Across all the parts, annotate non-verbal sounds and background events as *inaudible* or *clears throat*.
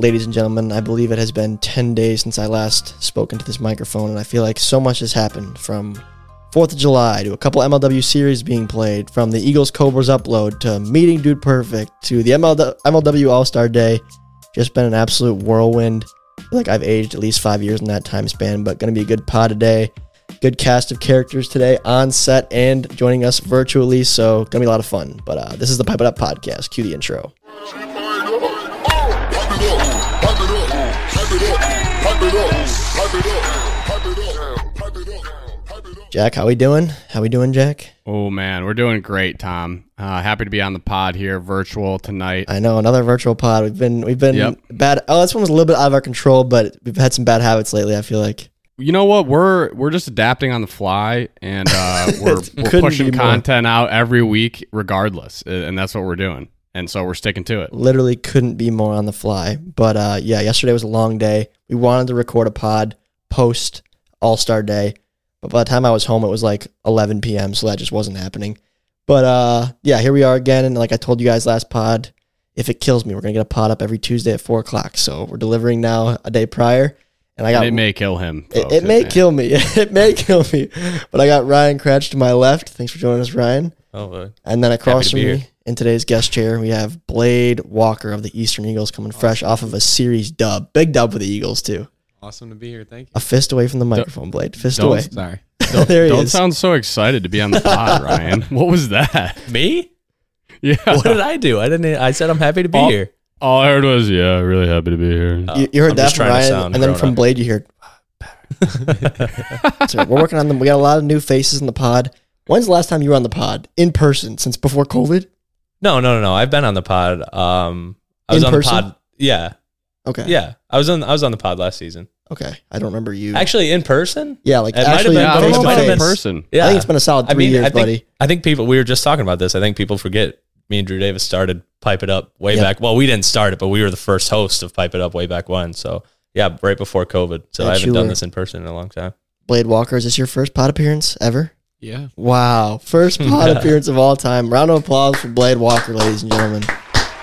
ladies and gentlemen. I believe it has been 10 days since I last spoke into this microphone, and I feel like so much has happened from 4th of July to a couple MLW series being played, from the Eagles Cobras upload to meeting Dude Perfect to the MLW, All Star Day. Just been an absolute whirlwind. Like I've aged at least five years in that time span, but going to be a good pod today. Good cast of characters today on set and joining us virtually, so going to be a lot of fun. But uh, this is the Pipe It Up podcast. Cue the intro. Jack, how we doing? How we doing, Jack? Oh man, we're doing great, Tom. Uh, happy to be on the pod here, virtual tonight. I know another virtual pod. We've been we've been Yep. bad. Oh, this one was a little bit out of our control, but we've had some bad habits lately. I feel like You know what? We're we're just adapting on the fly, and uh, *laughs* we're, we're pushing more. content out every week, regardless, and that's what we're doing. And so we're sticking to it. literally couldn't be more on the fly. But uh, yeah, yesterday was a long day. We wanted to record a pod post All Star Day, but by the time I was home, it was like 11 p.m. So that just wasn't happening. But uh, yeah, here we are again, and like I told you guys last pod, if it kills me, we're gonna get a pod up every Tuesday at four o'clock. So we're delivering now a day prior, and I got it may kill him. It, folks. it may may. kill me. *laughs* it may kill me. But I got Ryan Kracht to my left. Thanks for joining us, Ryan. Oh, uh, And then across from me here. In today's guest chair, we have Blade Walker of the Eastern Eagles coming fresh off of a series dub. Big dub for the Eagles, too. Awesome to be here. Thank you. A fist away from the microphone, Blade. Fist don't- away. Sorry. *laughs* there he Don't is. sound so excited to be on the pod, *laughs* Ryan. What was that? me? Yeah. What did I do? I didn't. I said I'm happy to be Oh. here. All I heard was, "Yeah, really happy to be here." Uh, you, you heard I'm that from Ryan, and then from up. Blade, you heard. *laughs* so we're working on them. We got a lot of new faces in the pod. When's the last time you were on the pod in person? Since before COVID? No, no, no, no. I've been on the pod. Um, I was In on person? the pod. Yeah, Okay. yeah. I was on. I was on the pod last season. Okay. I don't remember you. Actually, in person. yeah, like it might have actually been- I don't face know to about in face. person. Yeah, I think it's been a solid I three mean, years, I think, buddy. I think people. We were just talking about this. I think people forget. Me and Drew Davis started Pipe It Up way Yeah. back. Well, we didn't start it, but we were the first host of Pipe It Up way back when. So yeah, right before COVID. So I haven't you done were. this in person in a long time. Blade Walker, is this your first pod appearance ever? Yeah. Wow. First *laughs* pod appearance of all time. Round of applause for Blade Walker, ladies and gentlemen.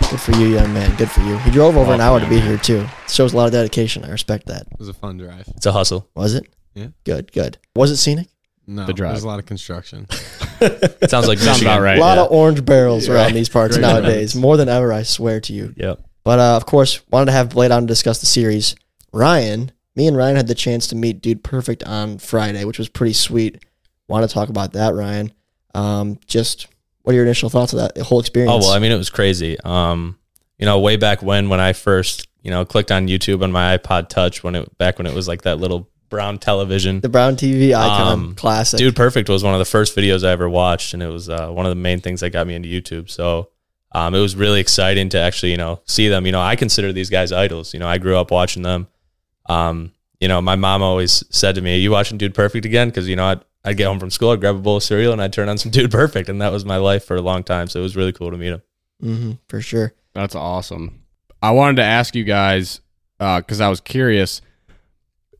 Good for you, young man. Good for you. He drove over an hour to be here, too. Shows a lot of dedication. I respect that. It was a fun drive. It's a hustle. Was it? Yeah. Good, good. Was it scenic? No, The drive. there's a lot of construction. *laughs* It sounds like Sounds Michigan. about right. a lot yeah. of orange barrels Yeah, around these parts Great nowadays. More than ever, I swear to you. Yep. But uh, of course, wanted to have Blade on to discuss the series. Ryan, me and Ryan had the chance to meet Dude Perfect on Friday, which was pretty sweet. Want to talk about that, Ryan? Um, just what are your initial thoughts of that whole experience? Oh well, I mean, it was crazy. Um, you know, way back when, when I first, you know, clicked on YouTube on my iPod Touch, when it back when it was like that little brown television. the Brown TV icon, Um, classic. Dude Perfect was one of the first videos I ever watched, and it was uh, one of the main things that got me into YouTube. So um, it was really exciting to actually, you know, see them. You know, I consider these guys idols. You know, I grew up watching them. Um, you know, my mom always said to me, "Are you watching Dude Perfect again?" Because you know, I'd, I'd get home from school, I'd grab a bowl of cereal, and I'd turn on some Dude Perfect, and that was my life for a long time. So it was really cool to meet him. hmm for sure. That's awesome. I wanted to ask you guys because I was curious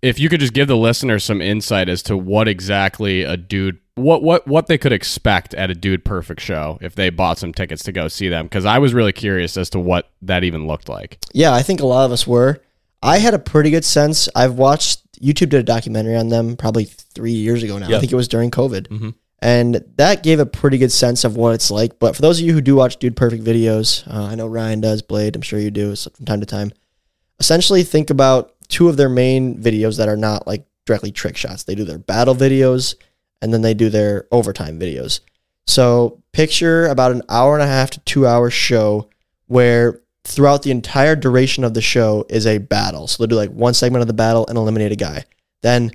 if you could just give the listeners some insight as to what exactly a dude what what what they could expect at a dude perfect show if they bought some tickets to go see them because I was really curious as to what that even looked like. Yeah, I think a lot of us were. I had a pretty good sense. I've watched YouTube did a documentary on them probably three years ago now. I think it was during COVID. Mhm. And that gave a pretty good sense of what it's like. But for those of you who do watch Dude Perfect videos, uh, I know Ryan does, Blade, I'm sure you do so from time to time. Essentially, think about two of their main videos that are not like directly trick shots. They do their battle videos and then they do their overtime videos. So picture about an hour and a half to two hour show where throughout the entire duration of the show is a battle. So they'll do like one segment of the battle and eliminate a guy. Then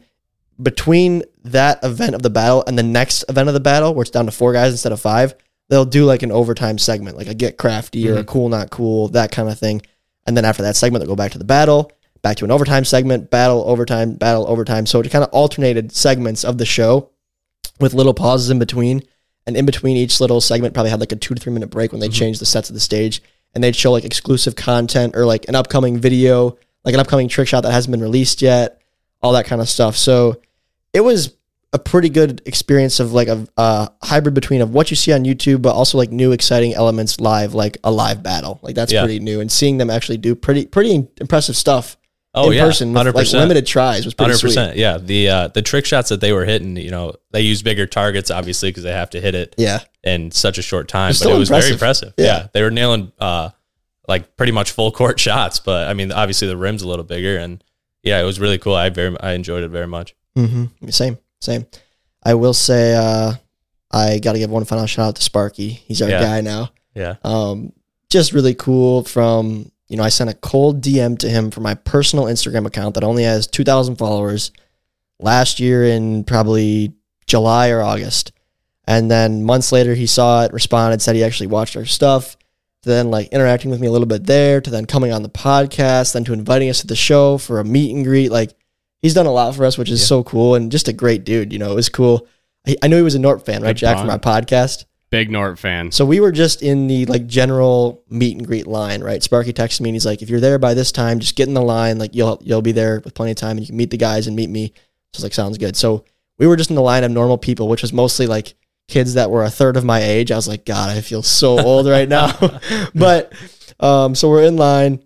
between that event of the battle and the next event of the battle, where it's down to four guys instead of five, they'll do like an overtime segment, like a get crafty or a cool not cool, that kind of thing. And then after that segment, they'll go back to the battle, back to an overtime segment, battle, overtime, battle, overtime. So it kind of alternated segments of the show with little pauses in between. And in between each little segment, probably had like a two to three minute break when they mm-hmm. changed the sets of the stage. And they'd show like exclusive content or like an upcoming video, like an upcoming trick shot that hasn't been released yet, all that kind of stuff. So it was a pretty good experience of like a, a hybrid between of what you see on YouTube, but also like new exciting elements live, like a live battle. Like that's Yeah. pretty new, and seeing them actually do pretty pretty impressive stuff Oh in yeah, person, hundred like limited tries was pretty Hundred sweet. percent. Yeah, the uh, the trick shots that they were hitting, you know, they use bigger targets obviously because they have to hit it Yeah, in such a short time. But it was very impressive. impressive. Yeah. Yeah. they were nailing uh, like pretty much full court *laughs* shots. But I mean, obviously the rim's a little bigger, and yeah, it was really cool. I very I enjoyed it very much. mm-hmm. same, same. I will say, uh, I got to give one final shout out to Sparky. He's our Yeah. guy now. Yeah, um, just really cool from you know i sent a cold dm to him from my personal instagram account that only has 2000 followers last year in probably july or august. And then months later he saw it responded said he actually watched our stuff to then like interacting with me a little bit there to then coming on the podcast then to inviting us to the show for a meet and greet. Like he's done a lot for us which is Yeah. so cool and just a great dude you know it was cool. I, I knew he was a norp fan right jack from my podcast Big Norp fan. so we were just in the like general meet and greet line, right? Sparky texted me and he's like, if you're there by this time, just get in the line. Like you'll you'll be there with plenty of time and you can meet the guys and meet me. So I like, sounds good. So we were just in the line of normal people, which was mostly like kids that were a third of my age. I was like, God, I feel so old right now. *laughs* but um, so we're in line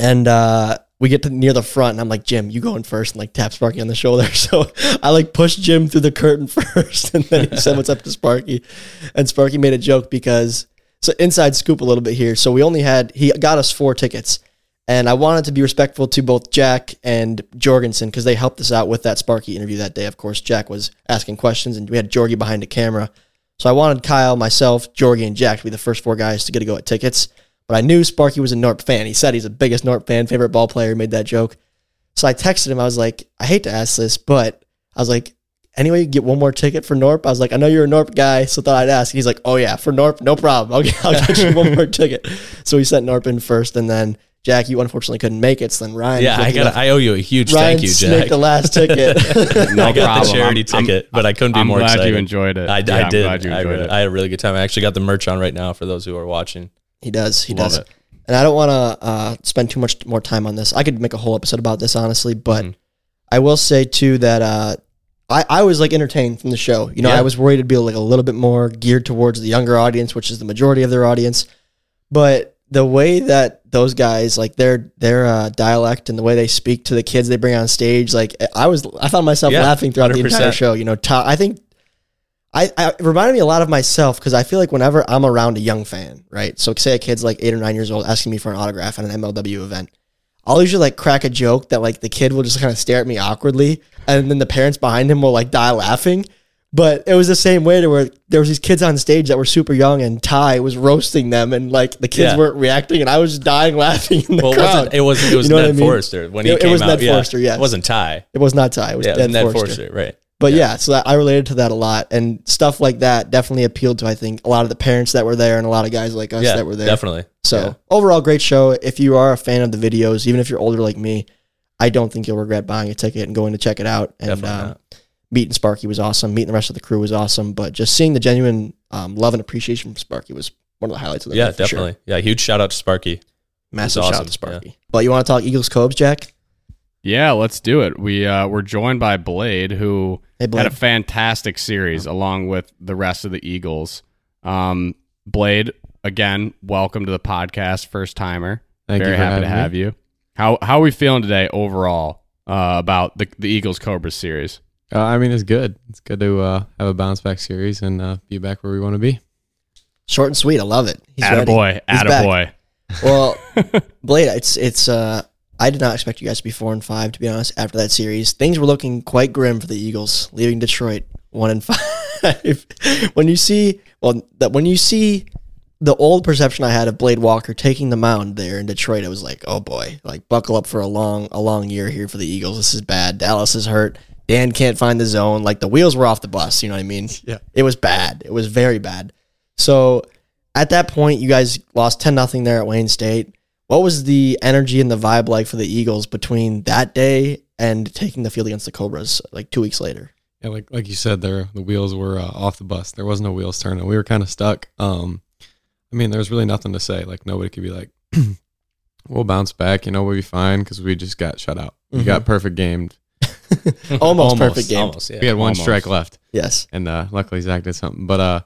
and uh we get to near the front and I'm like, Jim, you go in first and like tap Sparky on the shoulder. *laughs* So I like push Jim through the curtain *laughs* first and then he said what's up to Sparky. And Sparky made a joke because so inside scoop a little bit here. So we only had he got us four tickets. And I wanted to be respectful to both Jack and Jorgensen because they helped us out with that Sparky interview that day. Of course, Jack was asking questions and we had Jorgie behind the camera. So I wanted Kyle, myself, Jorgie, and Jack to be the first four guys to get a go at tickets. But I knew Sparky was a Norp fan. He said he's the biggest Norp fan, favorite ball player, He made that joke. So I texted him. I was like, I hate to ask this, but I was like, anyway, you get one more ticket for Norp. I was like, I know you're a Norp guy, so thought I'd ask. He's like, Oh yeah, for Norp, no problem. *laughs* I'll get, I'll get you one more *laughs* ticket. So we sent Norp in first, and then Jack, you unfortunately couldn't make it. So then Ryan, yeah. I got got. I owe you a huge Ryan thank you, snaked Jack. the last *laughs* ticket. No I got problem. the charity I'm- I'm- ticket, but I couldn't be more. I'm more glad excited. you enjoyed it. I, Yeah, I I'm did. glad you I, enjoyed really- it. I had a really good time. I actually got the merch on right now for those who are watching. He does. He Love does. it. And I don't want to uh, spend too much more time on this. I could make a whole episode about this, honestly, but Mhm. I will say too that uh, I, I was like entertained from the show. You know, Yeah. I was worried it'd be like a little bit more geared towards the younger audience, which is the majority of their audience. But the way that those guys like their their uh, dialect and the way they speak to the kids they bring on stage, like I was, I found myself Yeah, laughing throughout the entire show. You know, Ty, I think I, I it reminded me a lot of myself because I feel like whenever I'm around a young fan, right? So say a kid's like eight or nine years old asking me for an autograph at an MLW event. I'll usually like crack a joke that like the kid will just kind of stare at me awkwardly, and then the parents behind him will like die laughing. But it was the same way to where there was these kids on stage that were super young, and Ty was roasting them, and like the kids Yeah. weren't reacting, and I was just dying *laughs* laughing in the Well, it crowd. wasn't, it wasn't. It was You know what Ned I mean? Forrester when he It- it came was out. Ned. Forrester, yes. It wasn't Ty. it was not Ty, it was Yeah, it Ned, was Ned. Forrester. Right. But Yeah. yeah. so that, I related to that a lot, and stuff like that definitely appealed to I think a lot of the parents that were there, and a lot of guys like us Yeah. that were there. Definitely. So Yeah. overall, great show. If you are a fan of the videos, even if you're older like me, I don't think you'll regret buying a ticket and going to check it out. And Definitely um, meeting Sparky was awesome. Meeting the rest of the crew was awesome. But just seeing the genuine um, love and appreciation from Sparky was one of the highlights of the Yeah, for sure. definitely. Yeah, huge shout out to Sparky. Massive It's shout out to Sparky. But you want to talk Eagles Cobes, Jack? Yeah, let's do it. We uh, we're joined by Blade, who Hey, Blade. had a fantastic series along with the rest of the Eagles. Um, Blade, again, welcome to the podcast, first timer. Thank Very you for happy to having me. have you. How how are we feeling today overall uh, about the the Eagles Cobras series? Uh, I mean, it's good. It's good to uh, have a bounce back series and uh, be back where we want to be. Short and sweet. I love it. He's ready. Attaboy, He's attaboy. Well, *laughs* Blade, it's it's uh I did not expect you guys to be four and five, to be honest, after that series. Things were looking quite grim for the Eagles, leaving Detroit one and *laughs* five. when you see well that when you see the old perception I had of Blade Walker taking the mound there in Detroit, it was like, oh boy, like buckle up for a long, a long year here for the Eagles. This is bad. Dallas is hurt. Dan can't find the zone. Like the wheels were off the bus. You know what I mean? Yeah. It was bad. It was very bad. So at that point, you guys lost 10 nothing there at Wayne State. What was the energy and the vibe like for the Eagles between that day and taking the field against the Cobras like two weeks later? Yeah, like like you said, there the wheels were uh, off the bus. There was no wheels turning. We were kind of stuck. Um, I mean, there was really nothing to say. Like nobody could be like, *clears throat* "We'll bounce back." You know, we'll be fine because we just got shut out. We Mhm. got perfect gamed. *laughs* almost, Almost, perfect game. Almost, yeah. We had one Almost. strike left, Yes. and uh, luckily Zach did something. But uh,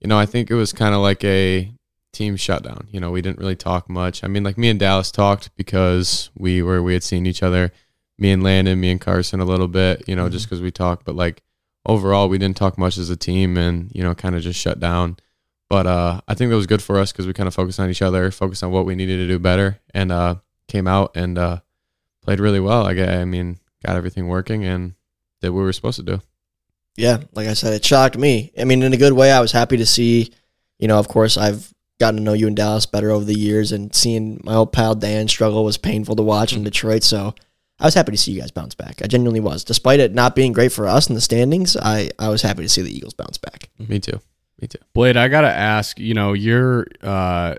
you know, I think it was kind of like a team shutdown. You know, we didn't really talk much. I mean, like me and Dallas talked because we were we had seen each other. Me and Landon, me and Carson a little bit. You know, just because we talked. But like overall, we didn't talk much as a team, and you know, kind of just shut down. But uh, I think that was good for us because we kind of focused on each other, focused on what we needed to do better, and uh, came out and uh, played really well. Like I mean, got everything working and did what we were supposed to do. Yeah, like I said, it shocked me. I mean, in a good way. I was happy to see. You know, of course, I've gotten to know you in Dallas better over the years, and seeing my old pal Dan struggle was painful to watch in Detroit. So I was happy to see you guys bounce back. I genuinely was, despite it not being great for us in the standings. I I was happy to see the Eagles bounce back. Me too. Me too. Blade, I gotta ask. You know, your uh,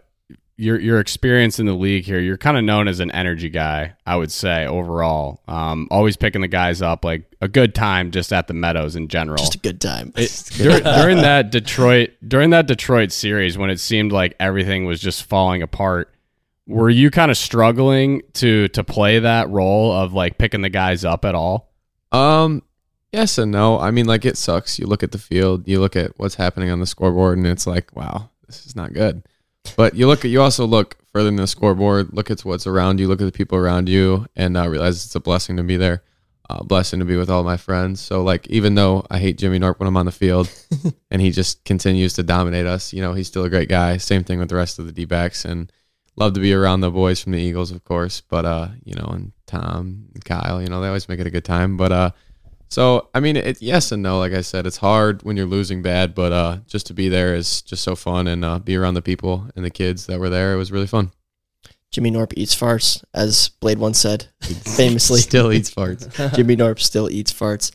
your your experience in the league here. You're kind of known as an energy guy, I would say overall. Um, always picking the guys up, like a good time just at the Meadows in general. Just a good time. It- dur- *laughs* during that Detroit during that Detroit series when it seemed like everything was just falling apart, were you kind of struggling to to play that role of like picking the guys up at all? Um, yes and no. I mean, like it sucks. You look at the field, you look at what's happening on the scoreboard, and it's like, wow, this is not good. But you look at, you also look further than the scoreboard. Look at what's around you. Look at the people around you, and uh, realize it's a blessing to be there. Uh, blessing to be with all my friends. So like, even though I hate Jimmy Norp when I'm on the field, *laughs* and he just continues to dominate us, you know, he's still a great guy. Same thing with the rest of the D backs, and love to be around the boys from the Eagles, of course. But uh, you know, and Tom, and Kyle, you know, they always make it a good time. But uh, so I mean, it yes and no. Like I said, it's hard when you're losing bad, but uh, just to be there is just so fun, and uh, be around the people and the kids that were there. It was really fun. Jimmy Norp eats farts, as Blade once said, *laughs* famously. Still eats farts. *laughs* Jimmy Norp still eats farts.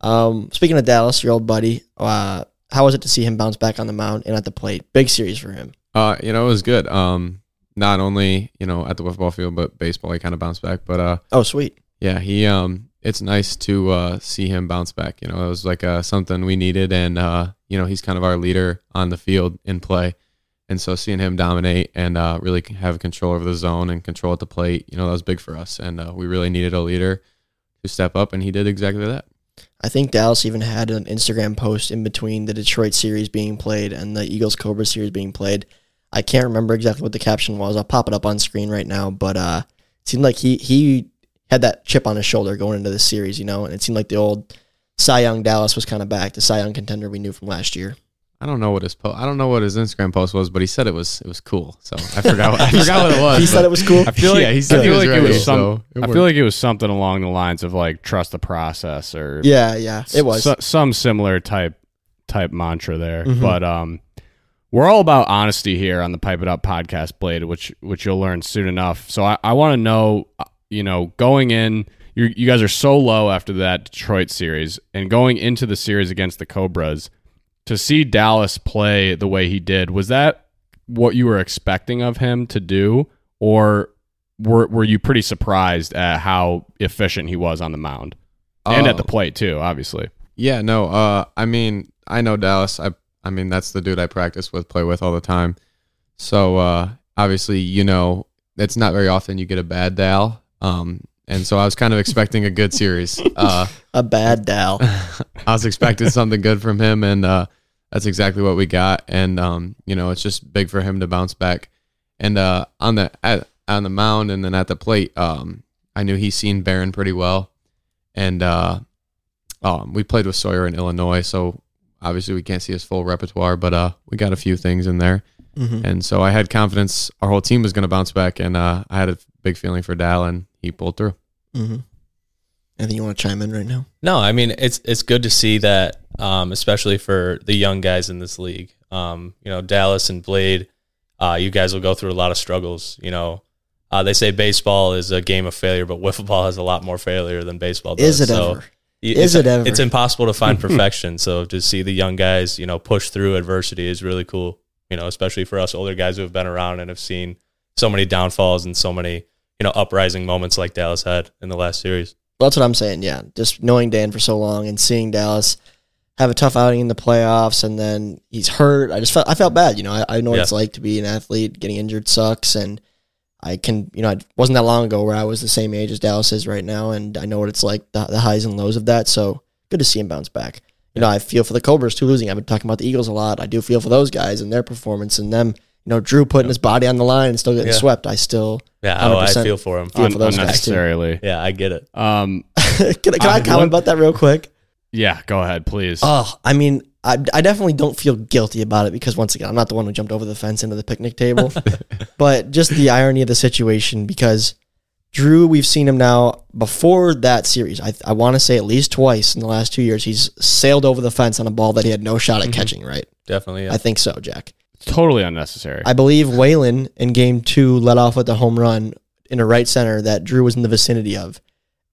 Um, speaking of Dallas, your old buddy, uh, how was it to see him bounce back on the mound and at the plate? Big series for him. Uh, you know, it was good. Um, not only you know at the football field, but baseball, he kind of bounced back. But uh, Oh, sweet. yeah, he um, it's nice to uh see him bounce back. You know, it was like uh something we needed, and uh, you know, he's kind of our leader on the field in play. And so seeing him dominate and uh, really have control over the zone and control at the plate, you know, that was big for us. And uh, we really needed a leader to step up, and he did exactly that. I think Dallas even had an Instagram post in between the Detroit series being played and the Eagles Cobra series being played. I can't remember exactly what the caption was. I'll pop it up on screen right now, but uh, it seemed like he he had that chip on his shoulder going into this series, you know, and it seemed like the old Cy Young Dallas was kind of back, the Cy Young contender we knew from last year. I don't know what his po- I don't know what his Instagram post was, but he said it was it was cool. So I forgot what, I forgot what it *laughs* was. He said it was cool. I feel *laughs* like Yeah, he said I feel he was like it was some. so it I feel like it was something along the lines of like trust the process or Yeah, yeah, it was. so- some similar type type mantra there. Mhm. But um, we're all about honesty here on the Pipe It Up podcast, Blade, which which you'll learn soon enough. So I, I want to know, uh, you know, going in, you you guys are so low after that Detroit series, and going into the series against the Cobras, to see Dallas play the way he did, was that what you were expecting of him to do, or were were you pretty surprised at how efficient he was on the mound and at the Oh. plate too? Obviously. Yeah, no. Uh, I mean, I know Dallas. I, I mean, that's the dude I practice with, play with all the time. So uh, obviously, you know, it's not very often you get a bad Dal. Um, and so I was kind of expecting a good series. *laughs* Uh, a bad Dal. *laughs* I was expecting something good from him, and uh, that's exactly what we got. And um, you know, it's just big for him to bounce back. And uh, on the at, on the mound and then at the plate, um, I knew he's seen Barron pretty well, and uh, um, we played with Sawyer in Illinois, so obviously we can't see his full repertoire, but uh, we got a few things in there, Mhm. and so I had confidence our whole team was going to bounce back, and uh, I had a big feeling for Dal, and he pulled through. hmm Anything you want to chime in right now? No, I mean it's it's good to see that, um, especially for the young guys in this league. Um, you know, Dallas and Blade, uh, you guys will go through a lot of struggles. You know, uh, they say baseball is a game of failure, but *laughs* wiffle ball has a lot more failure than baseball does. Is it So ever? Is it's, it ever? It's impossible to find *laughs* perfection. So to see the young guys, you know, push through adversity is really cool. You know, especially for us older guys who have been around and have seen so many downfalls and so many you know uprising moments like Dallas had in the last series. Well, that's what I'm saying. Yeah, just knowing Dan for so long and seeing Dallas have a tough outing in the playoffs, and then he's hurt. I just felt I felt bad. You know, I, I know what Yeah. it's like to be an athlete. Getting injured sucks, and I can, you know, it wasn't that long ago where I was the same age as Dallas is right now, and I know what it's like the, the highs and lows of that. So good to see him bounce back. You know, I feel for the Cobras too losing. I've been talking about the Eagles a lot. I do feel for those guys and their performance and them. You know, Drew putting his body on the line and still getting Yeah. swept. I still Yeah, oh, I feel for him. feel Un- for those guys, too. unnecessarily. Yeah, I get it. Um, *laughs* can, can I I- comment one- about that real quick? Yeah, go ahead, please. Oh, I mean, I, I definitely don't feel guilty about it because once again, I'm not the one who jumped over the fence into the picnic table. *laughs* but just the irony of the situation because Drew, we've seen him now before that series. I, I want to say at least twice in the last two years, he's sailed over the fence on a ball that he had no shot at mm-hmm. catching, right? Definitely. Yeah. I think so, Jack. totally unnecessary. I believe Waylon in game two let off with a home run in a right center that Drew was in the vicinity of.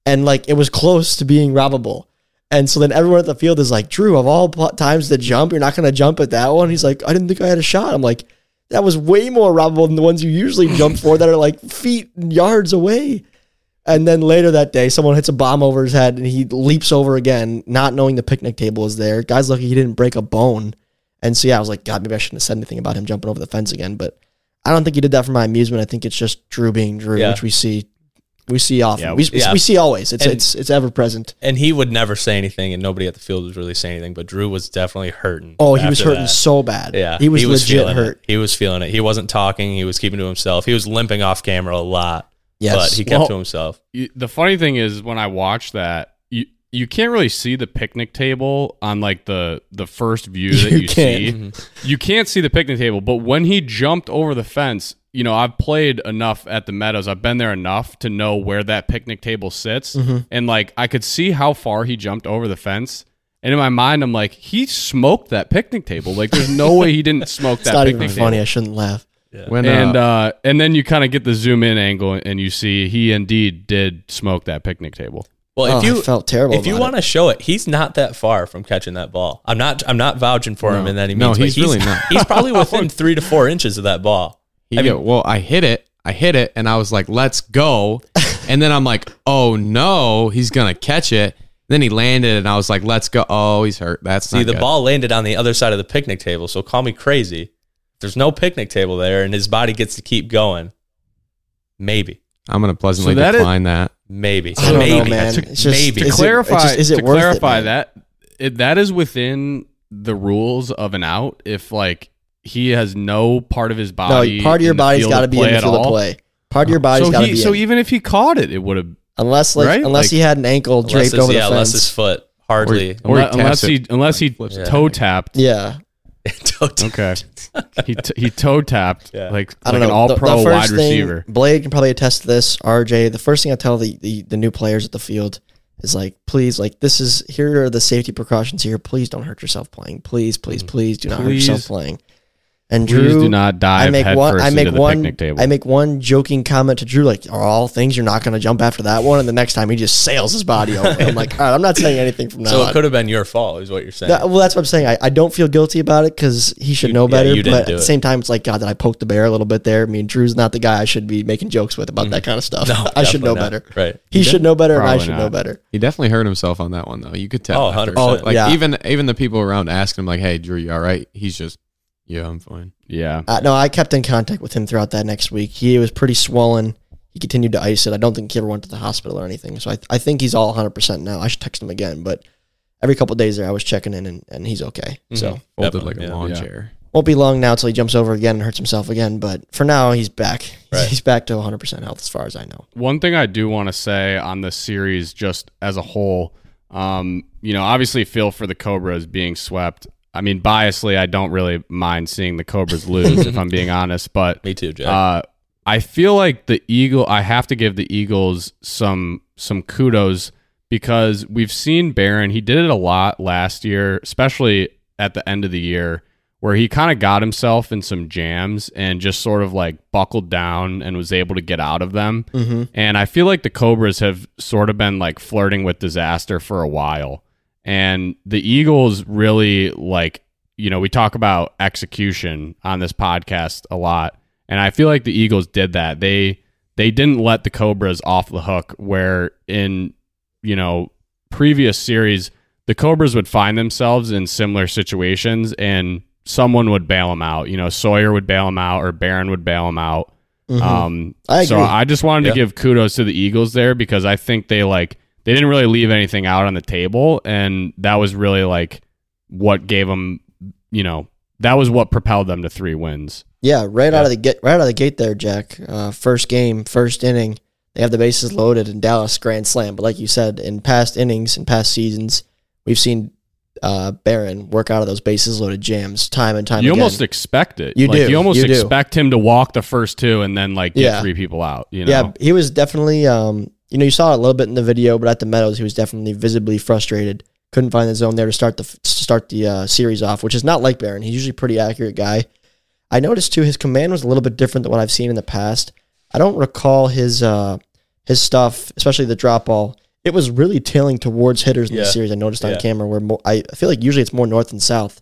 And like it was close to being robbable. And so then everyone at the field is like, Drew, of all times to jump, you're not going to jump at that one. He's like, I didn't think I had a shot. I'm like, that was way more robbable than the ones you usually jump for that are like feet and yards away. And then later that day, someone hits a bomb over his head and he leaps over again, not knowing the picnic table is there. Guy's lucky he didn't break a bone. And so, yeah, I was like, God, maybe I shouldn't have said anything about him jumping over the fence again. But I don't think he did that for my amusement. I think it's just Drew being Drew, Yeah. which we see, we see often. Yeah. we, Yeah. we see always. It's And- it's it's ever present. and he would never say anything, and nobody at the field was really saying anything. But Drew was definitely hurting. Oh, he was hurting that. so bad. Yeah, he was, legit feeling hurt. It. He was feeling it. He wasn't talking. He was keeping to himself. He was limping off camera a lot, Yes, but he kept Well- to himself. You- the funny thing is when I watch that, you you can't really see the picnic table on like the the first view that *laughs* You you, can't. see. You can't see the picnic table, but when he jumped over the fence, you know, I've played enough at the Meadows. I've been there enough to know where that picnic table sits, Mm-hmm. and like I could see how far he jumped over the fence. And in my mind, I'm like, he smoked that picnic table. Like, there's no way he didn't smoke *laughs* it's that not picnic even table. funny. I shouldn't laugh. When And uh, uh, and then you kind of get the zoom in angle, and you see he indeed did smoke that picnic table. Well, Oh, if you I felt terrible. if you want to show it, he's not that far from catching that ball. I'm not. I'm not vouching for him in any means. No, but he's really not. *laughs* He's probably *laughs* within three to four inches of that ball. He I mean- go- well, I hit it. I hit it, and I was like, "Let's go!" *laughs* and then I'm like, "Oh no, he's gonna catch it." Then he landed, and I was like, "Let's go!" Oh, he's hurt. That's See, not the good. ball landed on the other side of the picnic table. So call me crazy. There's no picnic table there, and his body gets to keep going. Maybe, I'm gonna pleasantly So that is- decline that. maybe, I don't know, maybe. man. To- just- maybe. To Is it- clarify, just- is it to worth it, clarify that it, that is within the rules of an out. If like he has no part of his body. no, part of your body's got to be in the at field of all. play. Part of your uh, body's So got to be so in. even if he caught it, it would have unless like right? unless Like- he had an ankle draped his, over the yeah, unless his foot hardly. Or he unless, unless he unless he flips it. toe tapped. yeah, Okay, he t- he toe tapped Yeah. like I don't like know. an all The- the pro first wide thing- receiver. Blade can probably attest to this. RJ, the first thing I tell the, the the new players at the field is like, please, like this is here are the safety precautions here. Please don't hurt yourself playing. Please, please, mm. please do not hurt yourself playing. And Please Drew, do not dive I make head one. I make into the one. picnic table. I make one joking comment to Drew, like, "Are all things you're not going to jump after that one?" And the next time he just sails his body over. I'm like, all right, I'm not saying anything from *laughs* now So on. it could have been your fault, is what you're saying. That- well, that's what I'm saying. I, I don't feel guilty about it because he should You- know yeah, better. you didn't but at the same time, it's like God that I poked the bear a little bit there. I mean, Drew's not the guy I should be making jokes with about that kind of stuff. Mm-hmm. No, *laughs* I should know definitely better. Right. He should know better, and I Probably should know better. He definitely hurt himself on that one though. You could tell. Oh, 100%. Like yeah. even even the people around asking him like, "Hey, Drew, you all right?" He's just, "Yeah, I'm fine." yeah, Uh, no, I kept in contact with him throughout that next week. He was pretty swollen. He continued to ice it. I don't think he ever went to the hospital or anything. So I, I think he's all 100% now. I should text him again. But every couple of days there, I was checking in, and, and he's okay. So Mhm. Folded Definitely, like a yeah. lawn Yeah. chair. won't be long now till he jumps over again and hurts himself again. But for now, he's back. *laughs* Right. He's back to 100% health as far as I know. One thing I do want to say on this series, just as a whole, um, you know, obviously feel for the Cobras being swept. I mean, biasly, I don't really mind seeing the Cobras *laughs* lose, if I'm being honest. But *laughs* Me too, Jack. uh, I feel like the Eagle. I have to give the Eagles some some kudos because we've seen Barron. He did it a lot last year, especially at the end of the year, where he kind of got himself in some jams and just sort of like buckled down and was able to get out of them. Mm-hmm. And I feel like the Cobras have sort of been like flirting with disaster for a while. And the Eagles really like, you know, we talk about execution on this podcast a lot. And I feel like the Eagles did that. They they didn't let the Cobras off the hook where in, you know, previous series the Cobras would find themselves in similar situations and someone would bail them out. You know, Sawyer would bail them out or Barron would bail them out. Mhm. Um, I So. I just wanted Yeah. to give kudos to the Eagles there because I think they like they didn't really leave anything out on the table, and that was really like what gave them, you know, that was what propelled them to three wins. Yeah, right Yeah. out of the get right out of the gate there, Jack. Uh, first game, first inning, they have the bases loaded and Dallas grand slam. But like you said, in past innings and past seasons, we've seen uh, Barron work out of those bases loaded jams time and time you again. almost expect it. You like, do, You almost you do. expect him to walk the first two and then like get Yeah. three people out. You know. Yeah, he was definitely. Um, you know, you saw it a little bit in the video, but at the Meadows, he was definitely visibly frustrated. Couldn't find the zone there to start the start the uh, series off, which is not like Barron. He's usually a pretty accurate guy. I noticed too his command was a little bit different than what I've seen in the past. I don't recall his uh, his stuff, especially the drop ball. It was really tailing towards hitters in the series. I noticed on Yeah. camera where mo- I feel like usually it's more north and south.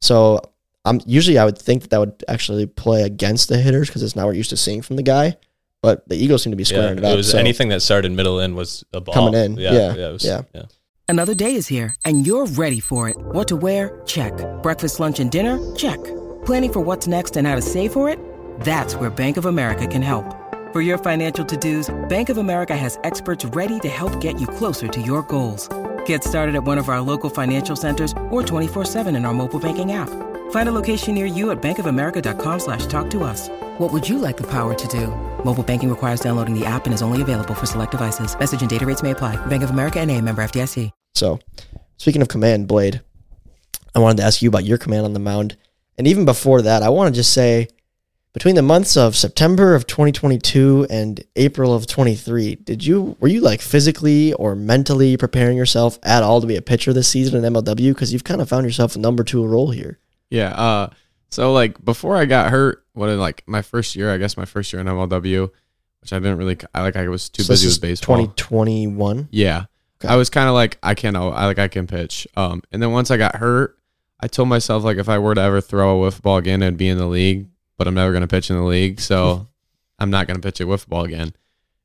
So I'm usually I would think that that would actually play against the hitters because it's not what we're used to seeing from the guy. But the Eagles seem to be squaring it it up. was so- anything that started middle in was a ball Coming in, yeah, it was, yeah. yeah. Another day is here, and you're ready for it. What to wear? Check. Breakfast, lunch, and dinner? Check. Planning for what's next and how to save for it? That's where Bank of America can help. For your financial to dos, Bank of America has experts ready to help get you closer to your goals. Get started at one of our local financial centers or 24-7 in our mobile banking app. Find a location near you at bankofamerica.com slash talk to us. What would you like the power to do? Mobile banking requires downloading the app and is only available for select devices. Message and data rates may apply. Bank of America and a member FDIC. So, speaking of command, Blade, I wanted to ask you about your command on the mound. And even before that, I want to just say between the months of September of 2022 and April of 23, did you were you like physically or mentally preparing yourself at all to be a pitcher this season in MLW because you've kind of found yourself a number 2 role here. Yeah. Uh, so like before I got hurt, what in like my first year, I guess my first year in MLW, which I didn't really, I like I was too So busy with baseball. 2021. Yeah. Okay. I was kind of like I can't. I like I can pitch. Um, and then once I got hurt, I told myself like if I were to ever throw a whiff ball again, I'd be in the league, but I'm never gonna pitch in the league, so I'm not gonna pitch a whiff ball again.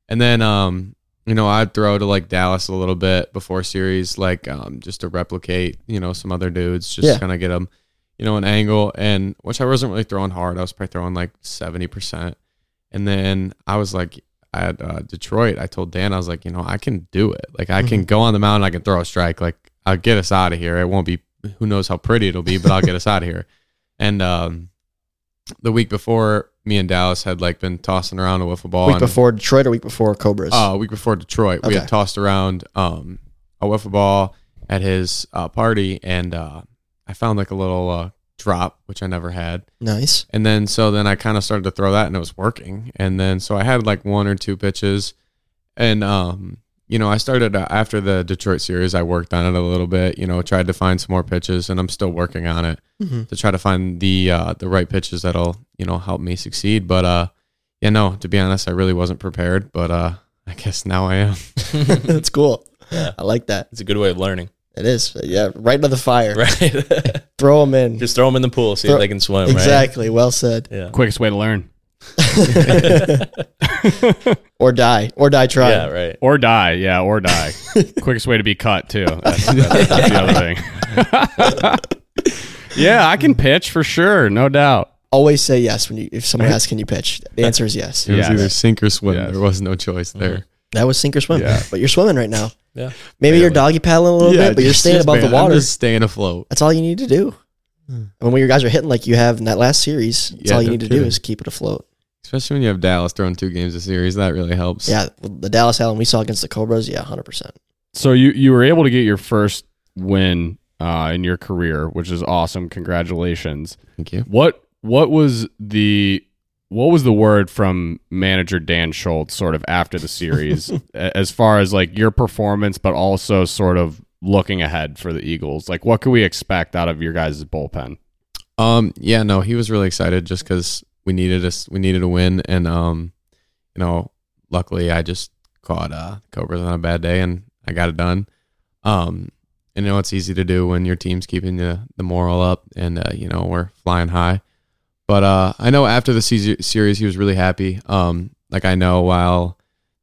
And then um, you know, I'd throw to like Dallas a little bit before series, like um, just to replicate, you know, some other dudes, just Yeah. kind of get them, you know, an angle, and which I wasn't really throwing hard. I was probably throwing like seventy percent, and then I was like at uh, Detroit, I told Dan, I was like, you know, I can do it. Like, I can go on the mound, I can throw a strike. Like, I'll get us out of here. It won't be, who knows how pretty it'll be, but I'll get us out of here. *laughs* And um, the week before, me and Dallas had like been tossing around a wiffle ball. Week and- before Detroit or week before Cobras? uh, a week before Detroit, we had tossed around um, a wiffle ball at his uh, party, and uh, I found like a little uh, drop, which I never had. nice. And then so then I kind of started to throw that and it was working. And then so I had like one or two pitches. And um, you know, I started uh, after the Detroit series, I worked on it a little bit, you know, tried to find some more pitches and I'm still working on it Mhm. to try to find the uh the right pitches that'll, you know, help me succeed. But uh yeah, no, to be honest, I really wasn't prepared, but uh I guess now I am. *laughs* That's cool. Yeah. I like that. It's a good way of learning, It is. Yeah, right into the fire. right? *laughs* Throw them in. Just throw them in the pool, see Throw- if they can swim. exactly. Well said. Yeah. Quickest way to learn. *laughs* Or die. Or die trying. Yeah. Right. Or die, yeah, or die. *laughs* Quickest way to be cut too. That's, that's, that's the other thing. yeah, I can pitch for sure, no doubt. Always say yes when you if someone asks can you pitch. The answer is yes. It was Yes. either sink or swim. Yes. There was no choice there. That was sink or swim. Yeah. But you're swimming right now. Yeah. Maybe you're Barely. doggy paddling a little bit, but you're just- staying just above the barely. I'm water. just staying afloat. That's all you need to do. And when your guys are hitting like you have in that last series, that's Yeah, all you no need to do kidding. is keep it afloat. Especially when you have Dallas throwing two games a series, that really helps. Yeah, the Dallas Allen we saw against the Cobras, yeah, hundred percent. So you you were able to get your first win uh, in your career, which is awesome. Congratulations. Thank you. What what was the what was the word from manager Dan Schultz sort of after the series *laughs* as far as like your performance, but also sort of looking ahead for the Eagles? Like what can we expect out of your guys' bullpen? Um, yeah, no, he was really excited just because we needed us, we needed a win, and um, you know, luckily I just caught uh Cobras on a bad day and I got it done. Um, and you know it's easy to do when your team's keeping the the moral up and uh, you know we're flying high. But uh, I know after the series he was really happy. Um, like I know while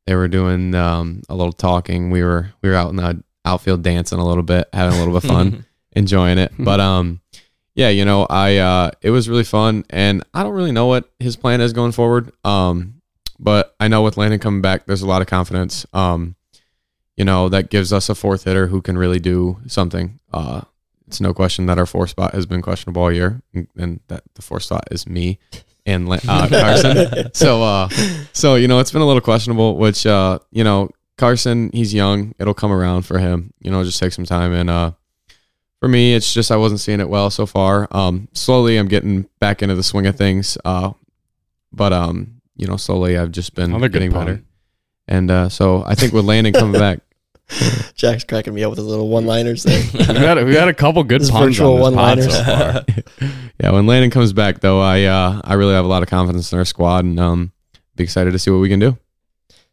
they were doing um a little talking, we were we were out in the outfield dancing a little bit, having a little bit of fun, *laughs* enjoying it. *laughs* But um yeah, you know, I uh it was really fun and I don't really know what his plan is going forward. Um, but I know with Landon coming back, there's a lot of confidence. Um, you know that gives us a fourth hitter who can really do something. Uh, it's no question that our four spot has been questionable all year, and, and that the four spot is me and uh, *laughs* Carson. so, uh, so you know it's been a little questionable. Which uh, you know Carson, he's young. It'll come around for him. You know, just take some time. And uh, for me, it's just I wasn't seeing it well so far. Um, slowly, I'm getting back into the swing of things. Uh, but um, you know, slowly I've just been Another getting pun. better. And uh, so I think with Landon coming *laughs* back, *laughs* Jack's cracking me up with his little one-liners there. *laughs* we got we got a couple good This puns virtual on this pod one-liners. so far. *laughs* yeah, when Landon comes back though, I uh, I really have a lot of confidence in our squad, and um, be excited to see what we can do.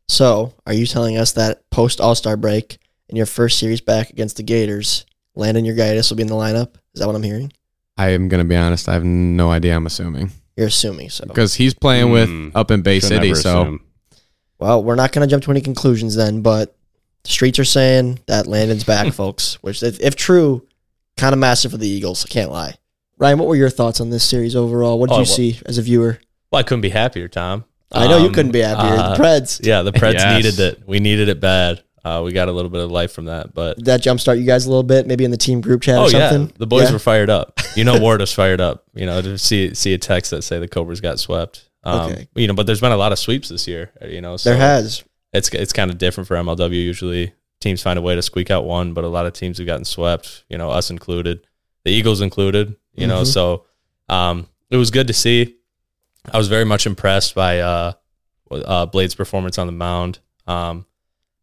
So, are you telling us that post All Star break in your first series back against the Gators, Landon your Urgaitis will be in the lineup? Is that what I'm hearing? I am gonna be honest. I have no idea. I'm assuming You're assuming so. because he's playing with Hmm. up in Bay Should City, never so assume. Well, we're not going to jump to any conclusions then, but the streets are saying that Landon's back, *laughs* folks. Which, if, if true, kind of massive for the Eagles. I can't lie. Ryan, what were your thoughts on this series overall? What did Oh, you well- see as a viewer? Well, I couldn't be happier, Tom. I know you Um, couldn't be happier. uh, the Preds. Yeah, the Preds Yes. needed it. We needed it bad. Uh, we got a little bit of life from that, but Did that jumpstart you guys a little bit? Maybe in the team group chat oh or something? yeah, the boys Yeah? were fired up. You know, *laughs* Ward was fired up. You know, to see see a text that say the Cobras got swept. Um, Okay. You know, but there's been a lot of sweeps this year. You know, so There has. It's it's kind of different for MLW. Usually, teams find a way to squeak out one, but a lot of teams have gotten swept. You know, us included, the Eagles included. You know, Mhm. so um, it was good to see. I was very much impressed by uh, uh, Blade's performance on the mound. Um,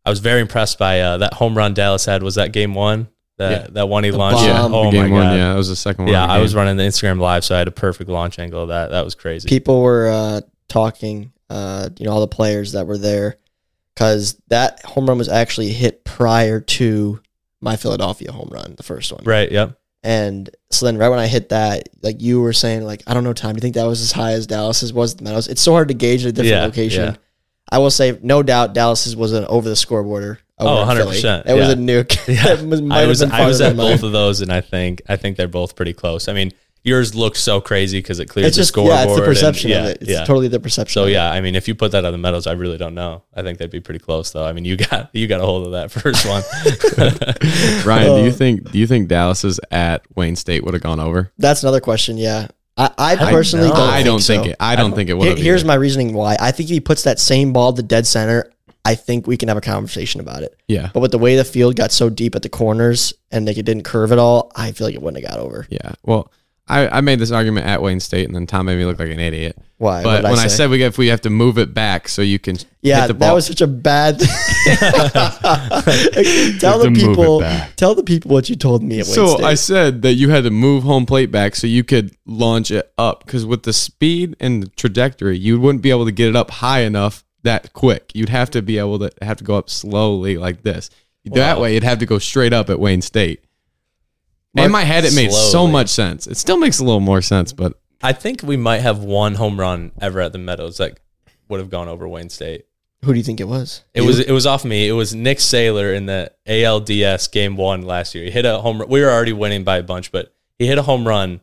I was very impressed by uh, that home run Dallas had. Was that game one? That Yeah. that one he The launched. bomb. Oh the game my one, god. yeah, that was the second one. Yeah, I was running the Instagram live, so I had a perfect launch angle of that. That was crazy. People were uh, talking, uh, you know, all the players that were there, because that home run was actually hit prior to my Philadelphia home run, the first one. right. Yep. And so then right when I hit that, like you were saying, like, I don't know, Tom, do you think that was as high as Dallas's was the Meadows? It's so hard to gauge at a different Yeah, location. yeah. I will say, no doubt, Dallas's was an over the scoreboarder. Oh, over in Philly. 100%, It was a nuke. *laughs* Yeah. Was, might I have was been I was at both of those, and I think I think they're both pretty close. I mean, yours looks so crazy because it cleared It's the just, scoreboard. yeah, it's the and- perception yeah, of it. It's yeah. totally the perception So of it. yeah, I mean, if you put that on the Meadows, I really don't know. I think they'd be pretty close, though. I mean, you got you got a hold of that *laughs* first one. *laughs* Ryan, do you Uh, think do you think Dallas's at Wayne State would have gone over? That's another question. Yeah, I, I don't personally know. don't. I don't so. think it. I don't think it would Here- here's either. my reasoning why. I think if he puts that same ball to dead center, I think we can have a conversation about it. yeah, But with the way the field got so deep at the corners and like it didn't curve at all, I feel like it wouldn't have got over. yeah. Well, I, I made this argument at Wayne State, and then Tom made me look like an idiot. Why? What But when I, say? said we if we have to move it back so you can yeah, hit the that was such a bad. *laughs* tell the move it people. back. Tell the people what you told me at Wayne So State. I said that you had to move home plate back so you could launch it up because with the speed and the trajectory, you wouldn't be able to get it up high enough that quick. You'd have to be able to have to go up slowly like this. That way, it'd have to go straight up at Wayne State. In my head, it made so much sense. It still makes a little more sense, but I think we might have one home run ever at the Meadows that would have gone over Wayne State. Who do you think it was? It You? was it was off me. It was Nick Saylor in the ALDS game one last year. He hit a home. run. We were already winning by a bunch, but he hit a home run.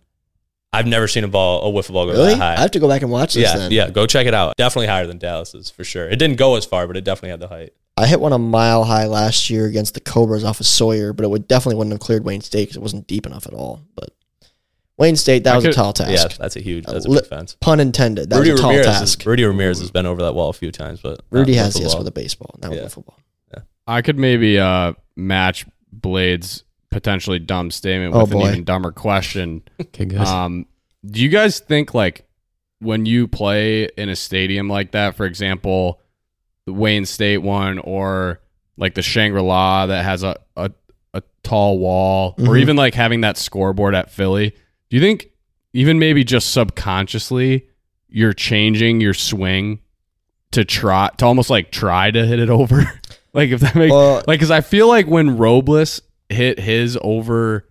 I've never seen a ball, a wiffle ball go really. that high. I have to go back and watch this. yeah, then. yeah. Go check it out. Definitely higher than Dallas's for sure. It didn't go as far, but it definitely had the height. I hit one a mile high last year against the Cobras off of Sawyer, but it would definitely wouldn't have cleared Wayne State because it wasn't deep enough at all. But Wayne State, that I was could- a tall task. Yeah, that's a huge. That's a big fence. Pun intended. That Rudy was a tall Ramirez. task. Is, Rudy Ramirez has been over that wall a few times, but Rudy has the yes ball. with a baseball, not Yeah. with a football. Yeah. I could maybe uh, match Blade's potentially dumb statement Oh, with an even dumber question. *laughs* okay. Um, do you guys think like when you play in a stadium like that, for example, the Wayne State one, or like the Shangri La that has a, a a tall wall, or Mhm. even like having that scoreboard at Philly? Do you think even maybe just subconsciously you're changing your swing to try to almost like try to hit it over? *laughs* like if that makes Well, like because I feel like when Robles hit his over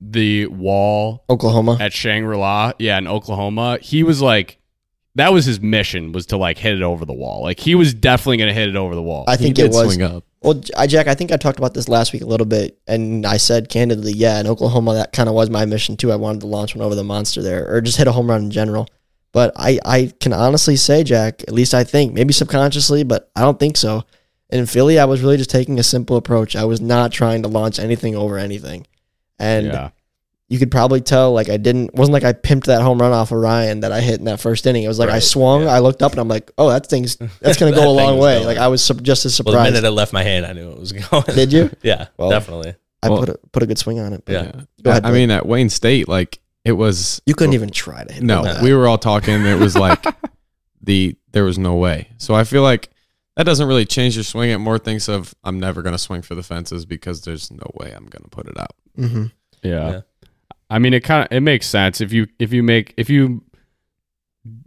the wall Oklahoma. at Shangri La, yeah, in Oklahoma, he was like, that was his mission was to like hit it over the wall. Like he was definitely gonna hit it over the wall. I he think did it was. swing up. Well, J- I, Jack, I think I talked about this last week a little bit, and I said candidly, yeah, in Oklahoma, that kind of was my mission too. I wanted to launch one over the monster there, or just hit a home run in general. But I, I can honestly say, Jack, at least I think, maybe subconsciously, but I don't think so. In Philly, I was really just taking a simple approach. I was not trying to launch anything over anything. And yeah. You could probably tell, like, I didn't, wasn't like I pimped that home run off of Ryan that I hit in that first inning. It was like I swung, yeah. I looked up, and I'm like, oh, that thing's, that's going *laughs* to That go a long way. going. Like, I was su- just as surprised. Well, the minute it left my hand, I knew it was *laughs* going. Did you? *laughs* yeah, Well, definitely. I Well- put, a, put a good swing on it. but Yeah. Go ahead, I Blade. mean, at Wayne State, like it was. You couldn't even try to hit No, that. we were all talking. It was like the there was no way. So I feel like that doesn't really change your swing. It more thinks of I'm never gonna swing for the fences because there's no way I'm gonna put it out. hmm Yeah. Yeah. I mean, it kind of it makes sense if you if you make if you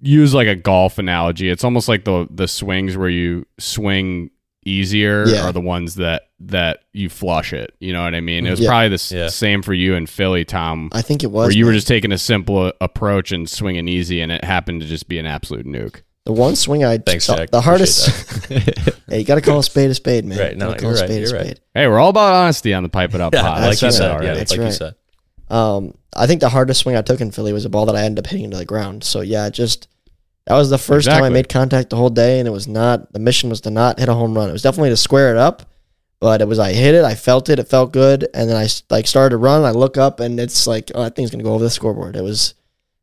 use like a golf analogy. It's almost like the the swings where you swing easier Yeah. are the ones that that you flush it. You know what I mean? It was Yeah. probably the s- Yeah. same for you in Philly, Tom. I think it was. where you were just taking a simple uh, approach and swinging easy, and it happened to just be an absolute nuke. the one swing I Thanks, the, Jack. the hardest. *laughs* *laughs* hey, you got to call a spade a spade, man. Right, no, Gotta call you're a right, spade a you're right. spade. Hey, we're all about honesty on the Pipe It Up Yeah, pod. like you said said. Yeah. That's like you right. said. Um, I think the hardest swing I took in Philly was a ball that I ended up hitting into the ground. So yeah, just that was the first time I made contact the whole day, and it was not the mission was to not hit a home run. It was definitely to square it up, but it was I hit it, I felt it, it felt good, and then I like started to run. I look up, and it's like oh, that thing's gonna go over the scoreboard. It was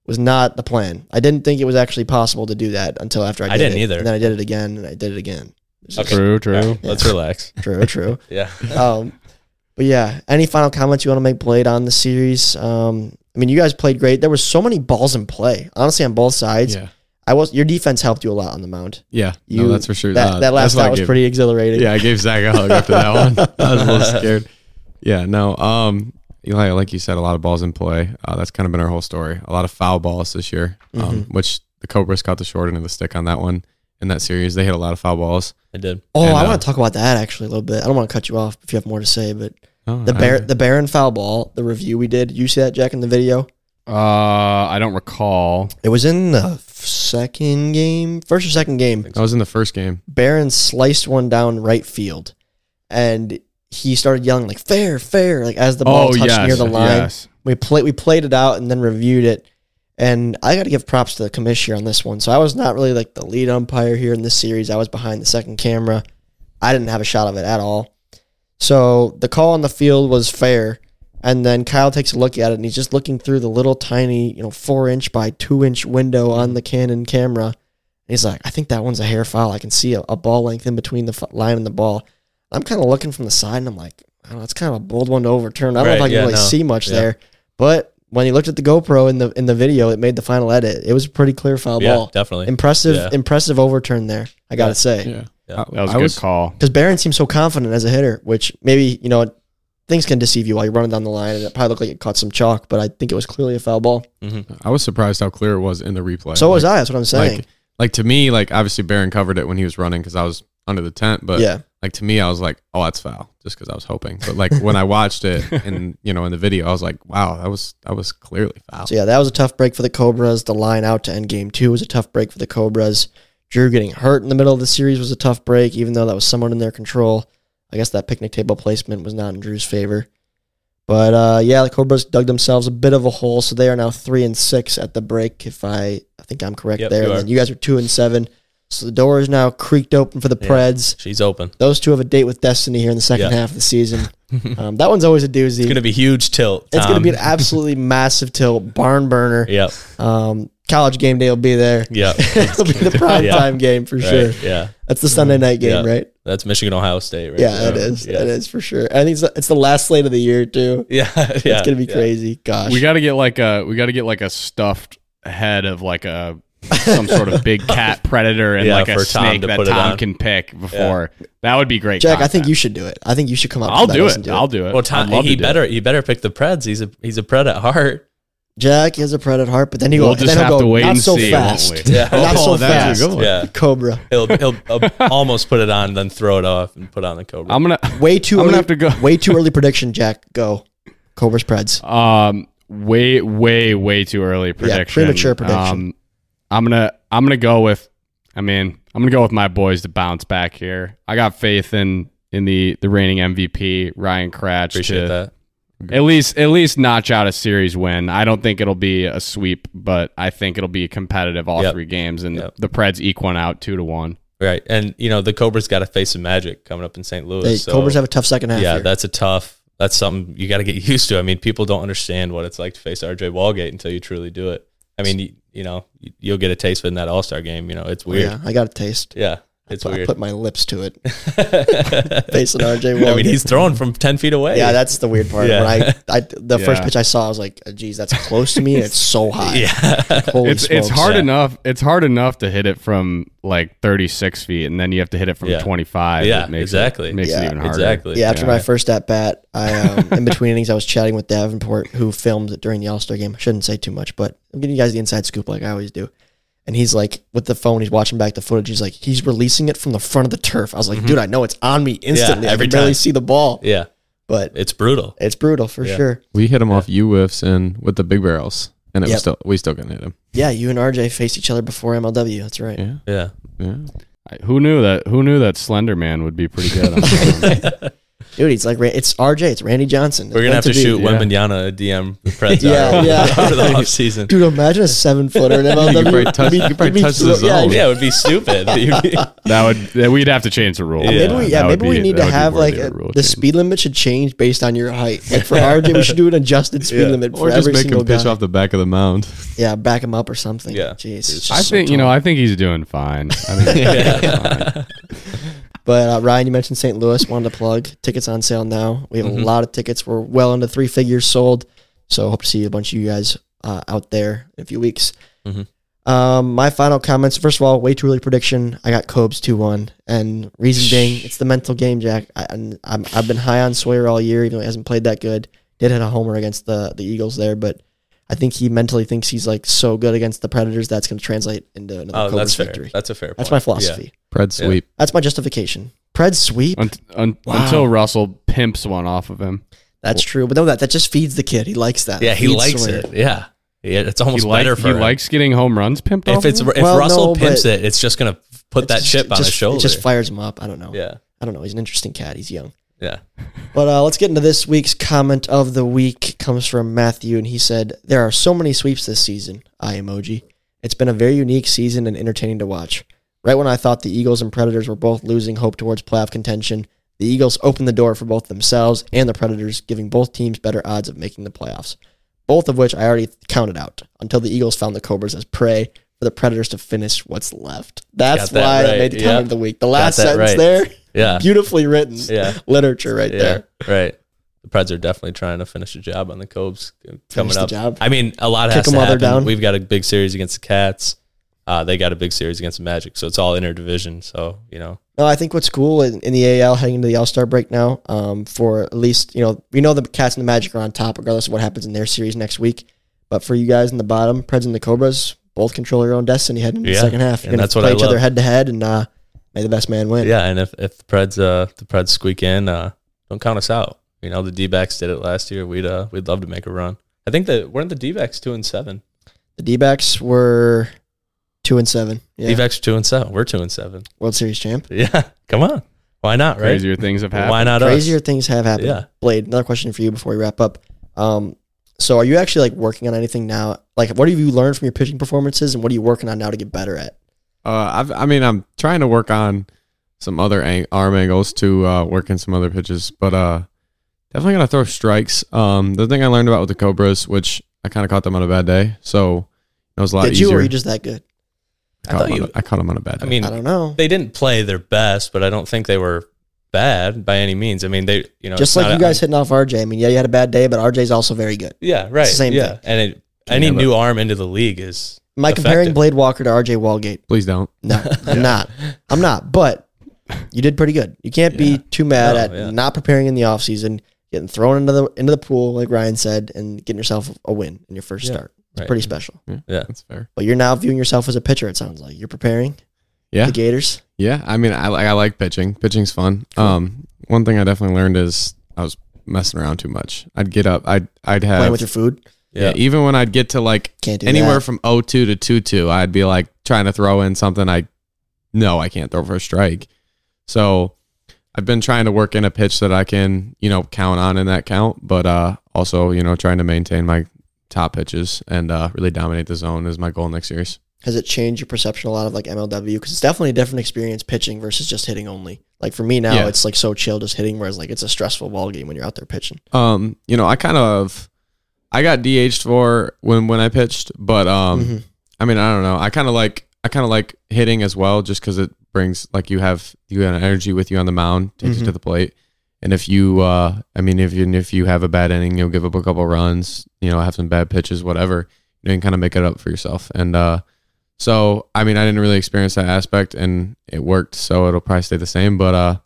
was not the plan. I didn't think it was actually possible to do that until after I did I didn't it. either. And then I did it again, and I did it again. It's just Okay. True, true. All right, Let's relax. True, true. *laughs* Yeah. um, but yeah, any final comments you want to make, Blade, on the series? Um, I mean, you guys played great. There were so many balls in play, honestly, on both sides. yeah, I was your defense helped you a lot on the mound. yeah. You no, that's for sure. That, Uh, that last out was gave- pretty exhilarating. Yeah, I gave Zach a hug after that one. *laughs* I was a little scared. Yeah, no. Um, Eli, like you said, a lot of balls in play. Uh, that's kind of been our whole story. A lot of foul balls this year, um, Mm-hmm. which the Cobras caught the short end of the stick on that one in that series. They hit a lot of foul balls. I did. Oh, And, I uh, want to talk about that actually a little bit. I don't want to cut you off if you have more to say, but Oh, the I- the Baron foul ball, the review we did. You see that, Jack, in the video? Uh, I don't recall. It was in the second game, first or second game. I was in the first game. Baron sliced one down right field, and he started yelling like "fair, fair!" like as the ball oh touched yes, near the line. yes. We played we played it out and then reviewed it. And I got to give props to the commissioner on this one. So I was not really like the lead umpire here in this series. I was behind the second camera. I didn't have a shot of it at all. So the call on the field was fair. And then Kyle takes a look at it and he's just looking through the little tiny, you know, four inch by two inch window on the Canon camera. And he's like, I think that one's a hair foul. I can see a, a ball length in between the f- line and the ball. I'm kind of looking from the side and I'm like, I don't know, it's kind of a bold one to overturn. I don't know if I can yeah, really no. see much Yeah. there. But when you looked at the GoPro in the in the video, it made the final edit. It was a pretty clear foul Yeah, ball. definitely. Impressive, Yeah. improse overturn there. I gotta say, Yeah, Yeah. That was a I good call. because Barron seems so confident as a hitter, which maybe you know things can deceive you while you're running down the line, and it probably looked like it caught some chalk, but I think it was clearly a foul ball. Mm-hmm. I was surprised how clear it was in the replay. So was I. That's what I'm saying. Like, like to me, like obviously Barron covered it when he was running because I was under the tent. But yeah, like to me, I was like, oh, that's foul, just because I was hoping. But like when I watched it *laughs* and you know in the video, I was like, wow, that was that was clearly foul. so yeah, that was a tough break for the Cobras. The line out to end game two was a tough break for the Cobras. Drew getting hurt in the middle of the series was a tough break, even though that was somewhat in their control. I guess that picnic table placement was not in Drew's favor. But uh, yeah, the Cobras dug themselves a bit of a hole, so they are now three and six at the break. If I, I think I'm correct Yep, there. you And then you guys are two and seven, so the door is now creaked open for the Yeah. Preds. She's open. Those two have a date with destiny here in the second Yeah. half of the season. *laughs* um, that one's always a doozy. It's gonna be huge tilt. It's gonna be an absolutely *laughs* massive tilt, barn burner. Yep. Um, college game day will be there. Yep. *laughs* It'll be the prime Yeah. time game for sure. Yeah. That's the Sunday night game, Yeah. right? That's Michigan Ohio State, right? Yeah, it is. Yeah. It is for sure. I think it's the, it's the last slate of the year too. Yeah. yeah. it's gonna be yeah. crazy. Gosh, We got to get like a we got to get like a stuffed head of like a some sort of big cat *laughs* predator and Yeah, like a for Tom snake to that put Tom can pick before. That would be great. Jack. I think you should do it. I think you should come up. With that i'll to that, do it. I'll do it. Well, Tom, he to better it. he better pick the Preds. He's a he's a Pred at heart. Jack has a pred at heart, but then he We'll go. just then he'll have go, to wait not and so see, fast. won't we? *laughs* Yeah. Not so Oh, that's a fast. good. Yeah. Cobra. He'll he'll *laughs* uh, almost put it on, then throw it off and put on the Cobra. I'm gonna Way too. I'm early, gonna have to go. Way too early prediction. Jack, go. Cobra's Preds. Um, way, way, way too early prediction. Yeah, premature prediction. Um, I'm gonna, I'm gonna go with. I mean, I'm gonna go with my boys to bounce back here. I got faith in in the the reigning MVP Ryan Kracht Appreciate to that. at least at least notch out a series win. I don't think it'll be a sweep, but I think it'll be competitive all Yep. three games, and Yep. the Preds eke one out two to one. Right. And, you know, the Cobras got to face some magic coming up in St. Louis. They, so, Cobras have a tough second half. yeah, here. that's a tough, that's something you got to get *laughs* used to. I mean, people don't understand what it's like to face RJ Walgate until you truly do it. I mean, you, you know, you- you'll get a taste of it in that All Star game. You know, it's weird. Yeah, I got a taste. Yeah. It's I weird. put my lips to it. *laughs* Facing RJ Walgate. I mean, he's throwing from 10 feet away. yeah, that's the weird part. Yeah. When I, I the first pitch I saw, I was like, "Geez, that's close to me. and It's so *laughs* high. Yeah. Holy it's it's hard Yeah. enough. It's hard enough to hit it from like 36 feet, and then you have to hit it from Yeah. 25. Yeah, makes exactly. It, makes Yeah, it even harder. exactly. Yeah, after Yeah. my first at bat, I um, *laughs* in between innings, I was chatting with Davenport, who filmed it during the All Star game. I shouldn't say too much, but I'm giving you guys the inside scoop like I always do. And he's like, with the phone, he's watching back the footage. He's like, he's releasing it from the front of the turf. I was like, mm-hmm. dude, I know it's on me instantly. every I can barely time. see the ball, Yeah. but It's brutal. it's brutal for Yeah. sure. We hit him off U whiffs and with the big barrels, and it Yep. was still we still couldn't hit him. Yeah, you and RJ faced each other before MLW. That's right. Yeah, Yeah. yeah. I- Who knew that? Who knew that Slender Man would be pretty good? *laughs* On film? Dude, he's like, it's RJ. It's Randy Johnson. We're going to have to be. shoot Yeah. A DM the *laughs* Yeah, uh, yeah. *laughs* over the off season. Dude, imagine a seven footer in *laughs* MLW. You could probably touch- You'd be- you probably touch the thro- yeah, zone. Yeah, it would be stupid. That would we'd have to change the rule. Yeah. Maybe we, yeah, that would maybe we need to have like a, rule the speed limit should change based on your height. Like for RJ, we should do an adjusted speed Yeah. limit for Or just every make single him pitch guy. off the back of the mound. Yeah, back him up or something. Yeah. jeez. it's just I so think you know. I think he's doing fine. I think he's doing fine. But uh, Ryan, you mentioned St. Louis. Wanted to plug tickets on sale now. We have Mhm. a lot of tickets. We're well into three figures sold. So hope to see a bunch of you guys uh, out there in a few weeks. Mhm. Um, my final comments. First of all, way too early prediction. I got Cobes two one, and reason being, it's the mental game, Jack. I, I'm, I've been high on Sawyer all year, even though he hasn't played that good. Did hit a homer against the the Eagles there, but I think he mentally thinks he's like so good against the Predators that's going to translate into another oh, Cobras that's fair. victory. That's a fair point. That's my philosophy. Pred Yeah. sweep. That's my justification. Pred sweep. Un- un- Wow. Until Russell pimps one off of him. That's true, but no, that that just feeds the kid. He likes that. Yeah, he Feeds likes Sawyer. it. Yeah. Yeah, it's He, almost like, better for he him. likes getting home runs pimped off. if it's him? if Well, Russell no, pimps it, it's just gonna put that It's chip on just, his shoulder. It just fires him up. I don't know. yeah, I don't know. He's an interesting cat. He's young. Yeah. But uh, let's get into this week's comment of the week. Comes from Matthew, and he said, "There are so many sweeps this season." I emoji. It's been a very unique season and entertaining to watch. Right when I thought the Eagles and Predators were both losing hope towards playoff contention, the Eagles opened the door for both themselves and the Predators, giving both teams better odds of making the playoffs. Both of which I already counted out until the Eagles found the Cobras as prey for the Predators to finish what's left. That's that why I made the comment Yep. of the week. The last sentence right. there, Yeah. beautifully written Yeah. literature right yeah, there. right. The Preds are definitely trying to finish a job on the Cobes coming the up. job. I mean, a lot Kick has to them while they're happen. down. We've got a big series against the Cats. Uh, they got a big series against the Magic, so it's all interdivision. So you know, No, I think what's cool in, in the AL heading into the All Star break now, um, for at least you know we know the Cats and the Magic are on top regardless of what happens in their series next week. But for you guys in the bottom, Preds and the Cobras, both control your own destiny heading into Yeah, the second half. You're and that's what play I each other head to head, and uh, may the best man win. yeah. And if if the Preds uh the Preds squeak in, uh, don't count us out. You know, the D backs did it last year. We'd uh we'd love to make a run. I think that weren't the D backs two and seven. The D backs were two and seven. Yeah, D backs are two and seven. We're two and seven. World Series champ. *laughs* Yeah, come on. Why not? Right? Crazier things have happened. Why not Crazier us? things have happened. Yeah. Blade. Another question for you before we wrap up. Um, so are you actually like working on anything now? Like, what have you learned from your pitching performances, and what are you working on now to get better at? Uh, I've, I mean, I'm trying to work on some other ang- arm angles to uh, work in some other pitches, but uh, definitely gonna throw strikes. Um, the thing I learned about with the Cobras, which I kind of caught them on a bad day, so it was a lot Did easier. you, or are you just that good? I caught thought them on you- a- I caught them on a bad day. I mean, I don't know. they didn't play their best, but I don't think they were bad by any means. I mean, they you know Just like not you a- guys hitting off RJ. I mean, yeah, you had a bad day, but RJ's also very good. Yeah, right. the same yeah, thing. and it, any new arm into the league is Am I comparing Effective. Blade Walker to RJ Walgate? Please don't. No, *laughs* I'm not. I'm not. But you did pretty good. You can't be too mad No, at yeah. not preparing in the offseason, getting thrown into the into the pool, like Ryan said, and getting yourself a win in your first Yeah, start. It's right. pretty special. Yeah. That's fair. But you're now viewing yourself as a pitcher. It sounds like you're preparing Yeah, the Gators. yeah. I mean, I like I like pitching. Pitching's fun. Um, one thing I definitely learned is I was messing around too much. I'd get up. I'd I'd have Playing with your food. Yeah. Yeah. Even when I'd get to like anywhere that. from 02 to 22, I'd be like trying to throw in something I no, I can't throw for a strike. So I've been trying to work in a pitch that I can, you know, count on in that count. But uh also, you know, trying to maintain my top pitches and uh, really dominate the zone is my goal next series. Has it changed your perception a lot of like MLW? Because it's definitely a different experience pitching versus just hitting only. Like for me now, Yeah. it's like so chill just hitting, whereas like it's a stressful ball game when you're out there pitching. Um, you know, I kind of I got DH'd for when when I pitched, but um, Mhm. I mean, I don't know. I kind of like I kind of like hitting as well, just because it brings like you have you have an energy with you on the mound, takes you Mhm. to the plate. And if you, uh, I mean, if you if you have a bad inning, you'll give up a couple runs, you know, have some bad pitches, whatever. You can kind of make it up for yourself. And uh, so, I mean, I didn't really experience that aspect, and it worked. So it'll probably stay the same. But uh,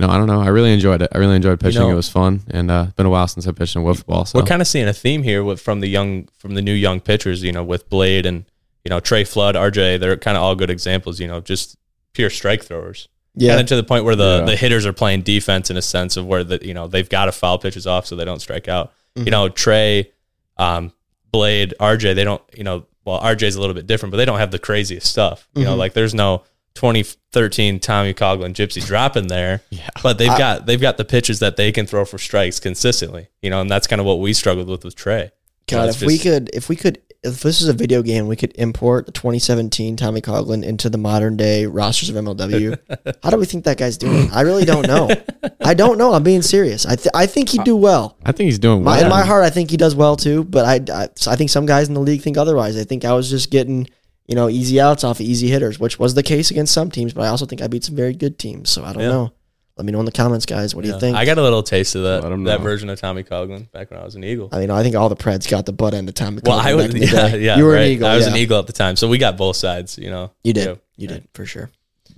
you know, I don't know. I really enjoyed it. I really enjoyed pitching. know- it was fun, and uh, it's been a while since I pitched in wiffle ball. So We're kind of seeing a theme here with from the young from the new young pitchers, you know, with Blade and you know Trey Flood, RJ. They're kind of all good examples, you know, just pure strike throwers. Yeah. Kind of to the point where the Yeah. the hitters are playing defense in a sense of where the you know they've got to foul pitches off so they don't strike out. Mhm. You know, Trey, um, Blade, RJ. They don't you know well RJ's a little bit different, but they don't have the craziest stuff. You know, Mhm. like there's no 2013 Tommy Coughlin Gypsy dropping there. *laughs* Yeah. But they've I- got they've got the pitches that they can throw for strikes consistently. You know, and that's kind of what we struggled with with Trey. God, it's if we could, if we could, if this is a video game, we could import the 2017 Tommy Coughlin into the modern day rosters of MLW. *laughs* How do we think that guy's doing? I really don't know. *laughs* I don't know. I'm being serious. I th- I think he'd do well. I think he's doing My, well. in my heart, I think he does well too. But I, I, I think some guys in the league think otherwise. I think I was just getting, you know, easy outs off of easy hitters, which was the case against some teams. But I also think I beat some very good teams. So I don't Yeah. know. Let me know in the comments, guys. What do Yeah. you think? I got a little taste of that that version of Tommy Coughlin back when I was an Eagle. I mean, I think all the Preds got the butt end of Tommy. Well, Coughlin I was back in the yeah, day. yeah. You were right. an eagle. I was yeah. an Eagle at the time, so we got both sides. You know, You did. Yeah. You did for sure.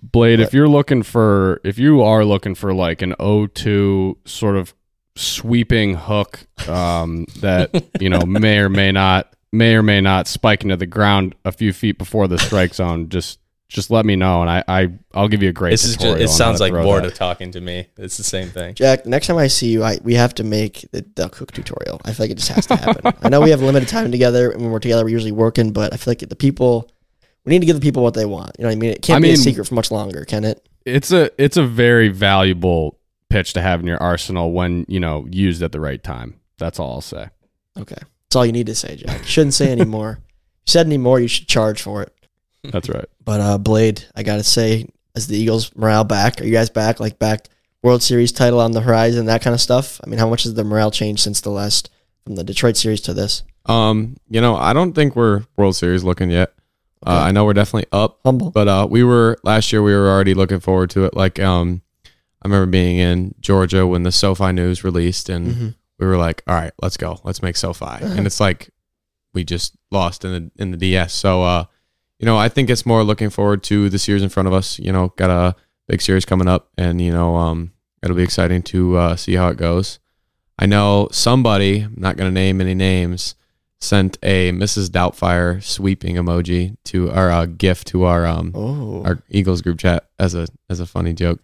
Blade, if you're looking for, if you are looking for like an O2 sort of sweeping hook um, that *laughs* you know may or may not, may or may not spike into the ground a few feet before the strike zone, just just let me know, and I, I I'll give you a great. This is just, it sounds like throw bored that. of talking to me. It's the same thing. Jack, the next time I see you, I we have to make the duck hook tutorial. I feel like it just has to happen. I know we have limited time together, and when we're together, we're usually working. But I feel like the people, we need to give the people what they want. You know what I mean? It can't I be a secret for much longer, can it? It's a it's a very valuable pitch to have in your arsenal when you know used at the right time. That's all I'll say. Okay, that's all you need to say, Jack. You shouldn't say any more. *laughs* You said any more, you should charge for it. That's right. But uh, Blade, I gotta say, as the Eagles morale back, are you guys back? Like back World Series title on the horizon, that kind of stuff. I mean, how much has the morale changed since the last from the Detroit series to this? Um, you know, I don't think we're World Series looking yet. Uh, I know we're definitely up, Humble. but uh, we were last year. We were already looking forward to it. Like, um, I remember being in Georgia when the SoFi news released, and Mhm. We were like, "All right, let's go, let's make SoFi." And it's like we just lost in the in the DS. So, uh, you know, I think it's more looking forward to the series in front of us. You know, got a big series coming up, and you know, um, it'll be exciting to uh, see how it goes. I know somebody, I'm not going to name any names, sent a Mrs. Doubtfire sweeping emoji to our uh, gift to our um Oh, our Eagles group chat as a as a funny joke.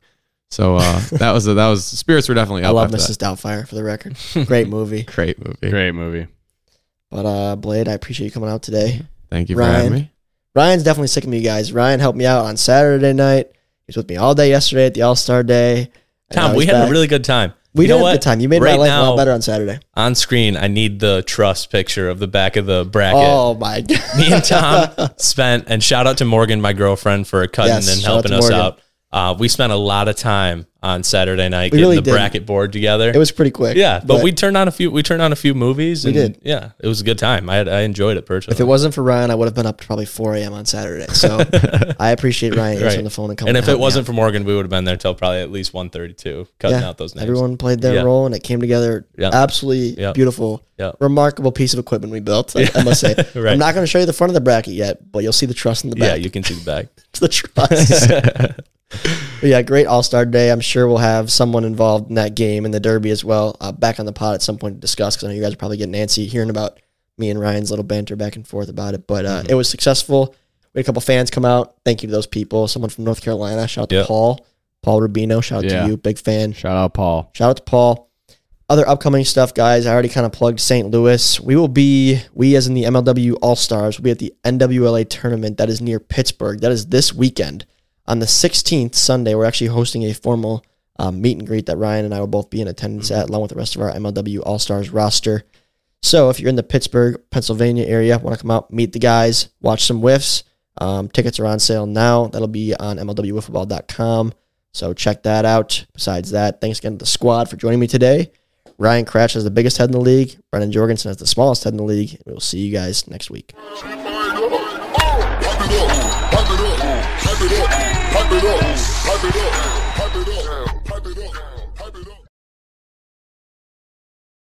So uh, that was a, that was spirits were definitely up. *laughs* I up. love after Mrs. Doubtfire for the record. Great *laughs* movie. Great movie. Great movie. But uh, Blade, I appreciate you coming out today. Thank you for Ryan. having me. Ryan's definitely sick of me, guys. Ryan helped me out on Saturday night. He was with me all day yesterday at the All Star Day. Tom, we had back. a really good time. we you did know have a what? good time. You made Right my life a lot better on Saturday. On screen, I need the trust picture of the back of the bracket. Oh my god! *laughs* Me and Tom spent, and shout out to Morgan, my girlfriend, for cutting Yes, and helping us Morgan. out. Uh, we spent a lot of time on Saturday night We getting really the did. bracket board together. It was pretty quick. yeah, but, we turned on a few. We turned on a few movies. We did. Yeah, it was a good time. I had, I enjoyed it personally. If it wasn't for Ryan, I would have been up to probably 4 a.m. on Saturday. So *laughs* I appreciate Ryan answering Right. the phone and coming. and if it wasn't for Morgan, we would have been there till probably at least 1.32, cutting Yeah, out those names. everyone played their Yeah. role and it came together. Yeah. Absolutely beautiful, Yeah. remarkable piece of equipment we built. I, I must say. *laughs* Right. I'm not going to show you the front of the bracket yet, but you'll see the trust in the back. Yeah, you can see the back. *laughs* the trust. But yeah, great All Star Day. I'm sure we'll have someone involved in that game and the Derby as well. Uh, back on the pod at some point to discuss because I know you guys are probably getting antsy hearing about me and Ryan's little banter back and forth about it. But uh, Mm-hmm. it was successful. We had a couple fans come out. Thank you to those people. Someone from North Carolina. Shout out to Paul. Paul Rubino. Shout out Yeah. to you. Big fan. Shout out Paul. Shout out to Paul. Other upcoming stuff, guys. I already kind of plugged St. Louis. We will be, we as in the MLW All Stars, will be at the NWLA tournament that is near Pittsburgh. That is this weekend. On the 16th, Sunday, we're actually hosting a formal um, meet and greet that Ryan and I will both be in attendance at, along with the rest of our MLW All Stars roster. So if you're in the Pittsburgh, Pennsylvania area, want to come out, meet the guys, watch some whiffs. Um, tickets are on sale now. That'll be on MLWWiffleBall.com. So check that out. Besides that, thanks again to the squad for joining me today. Ryan Kracht has the biggest head in the league. Brennan Jorgensen has the smallest head in the league. We will see you guys next week. Pipe it up, pipe it up, pipe it up.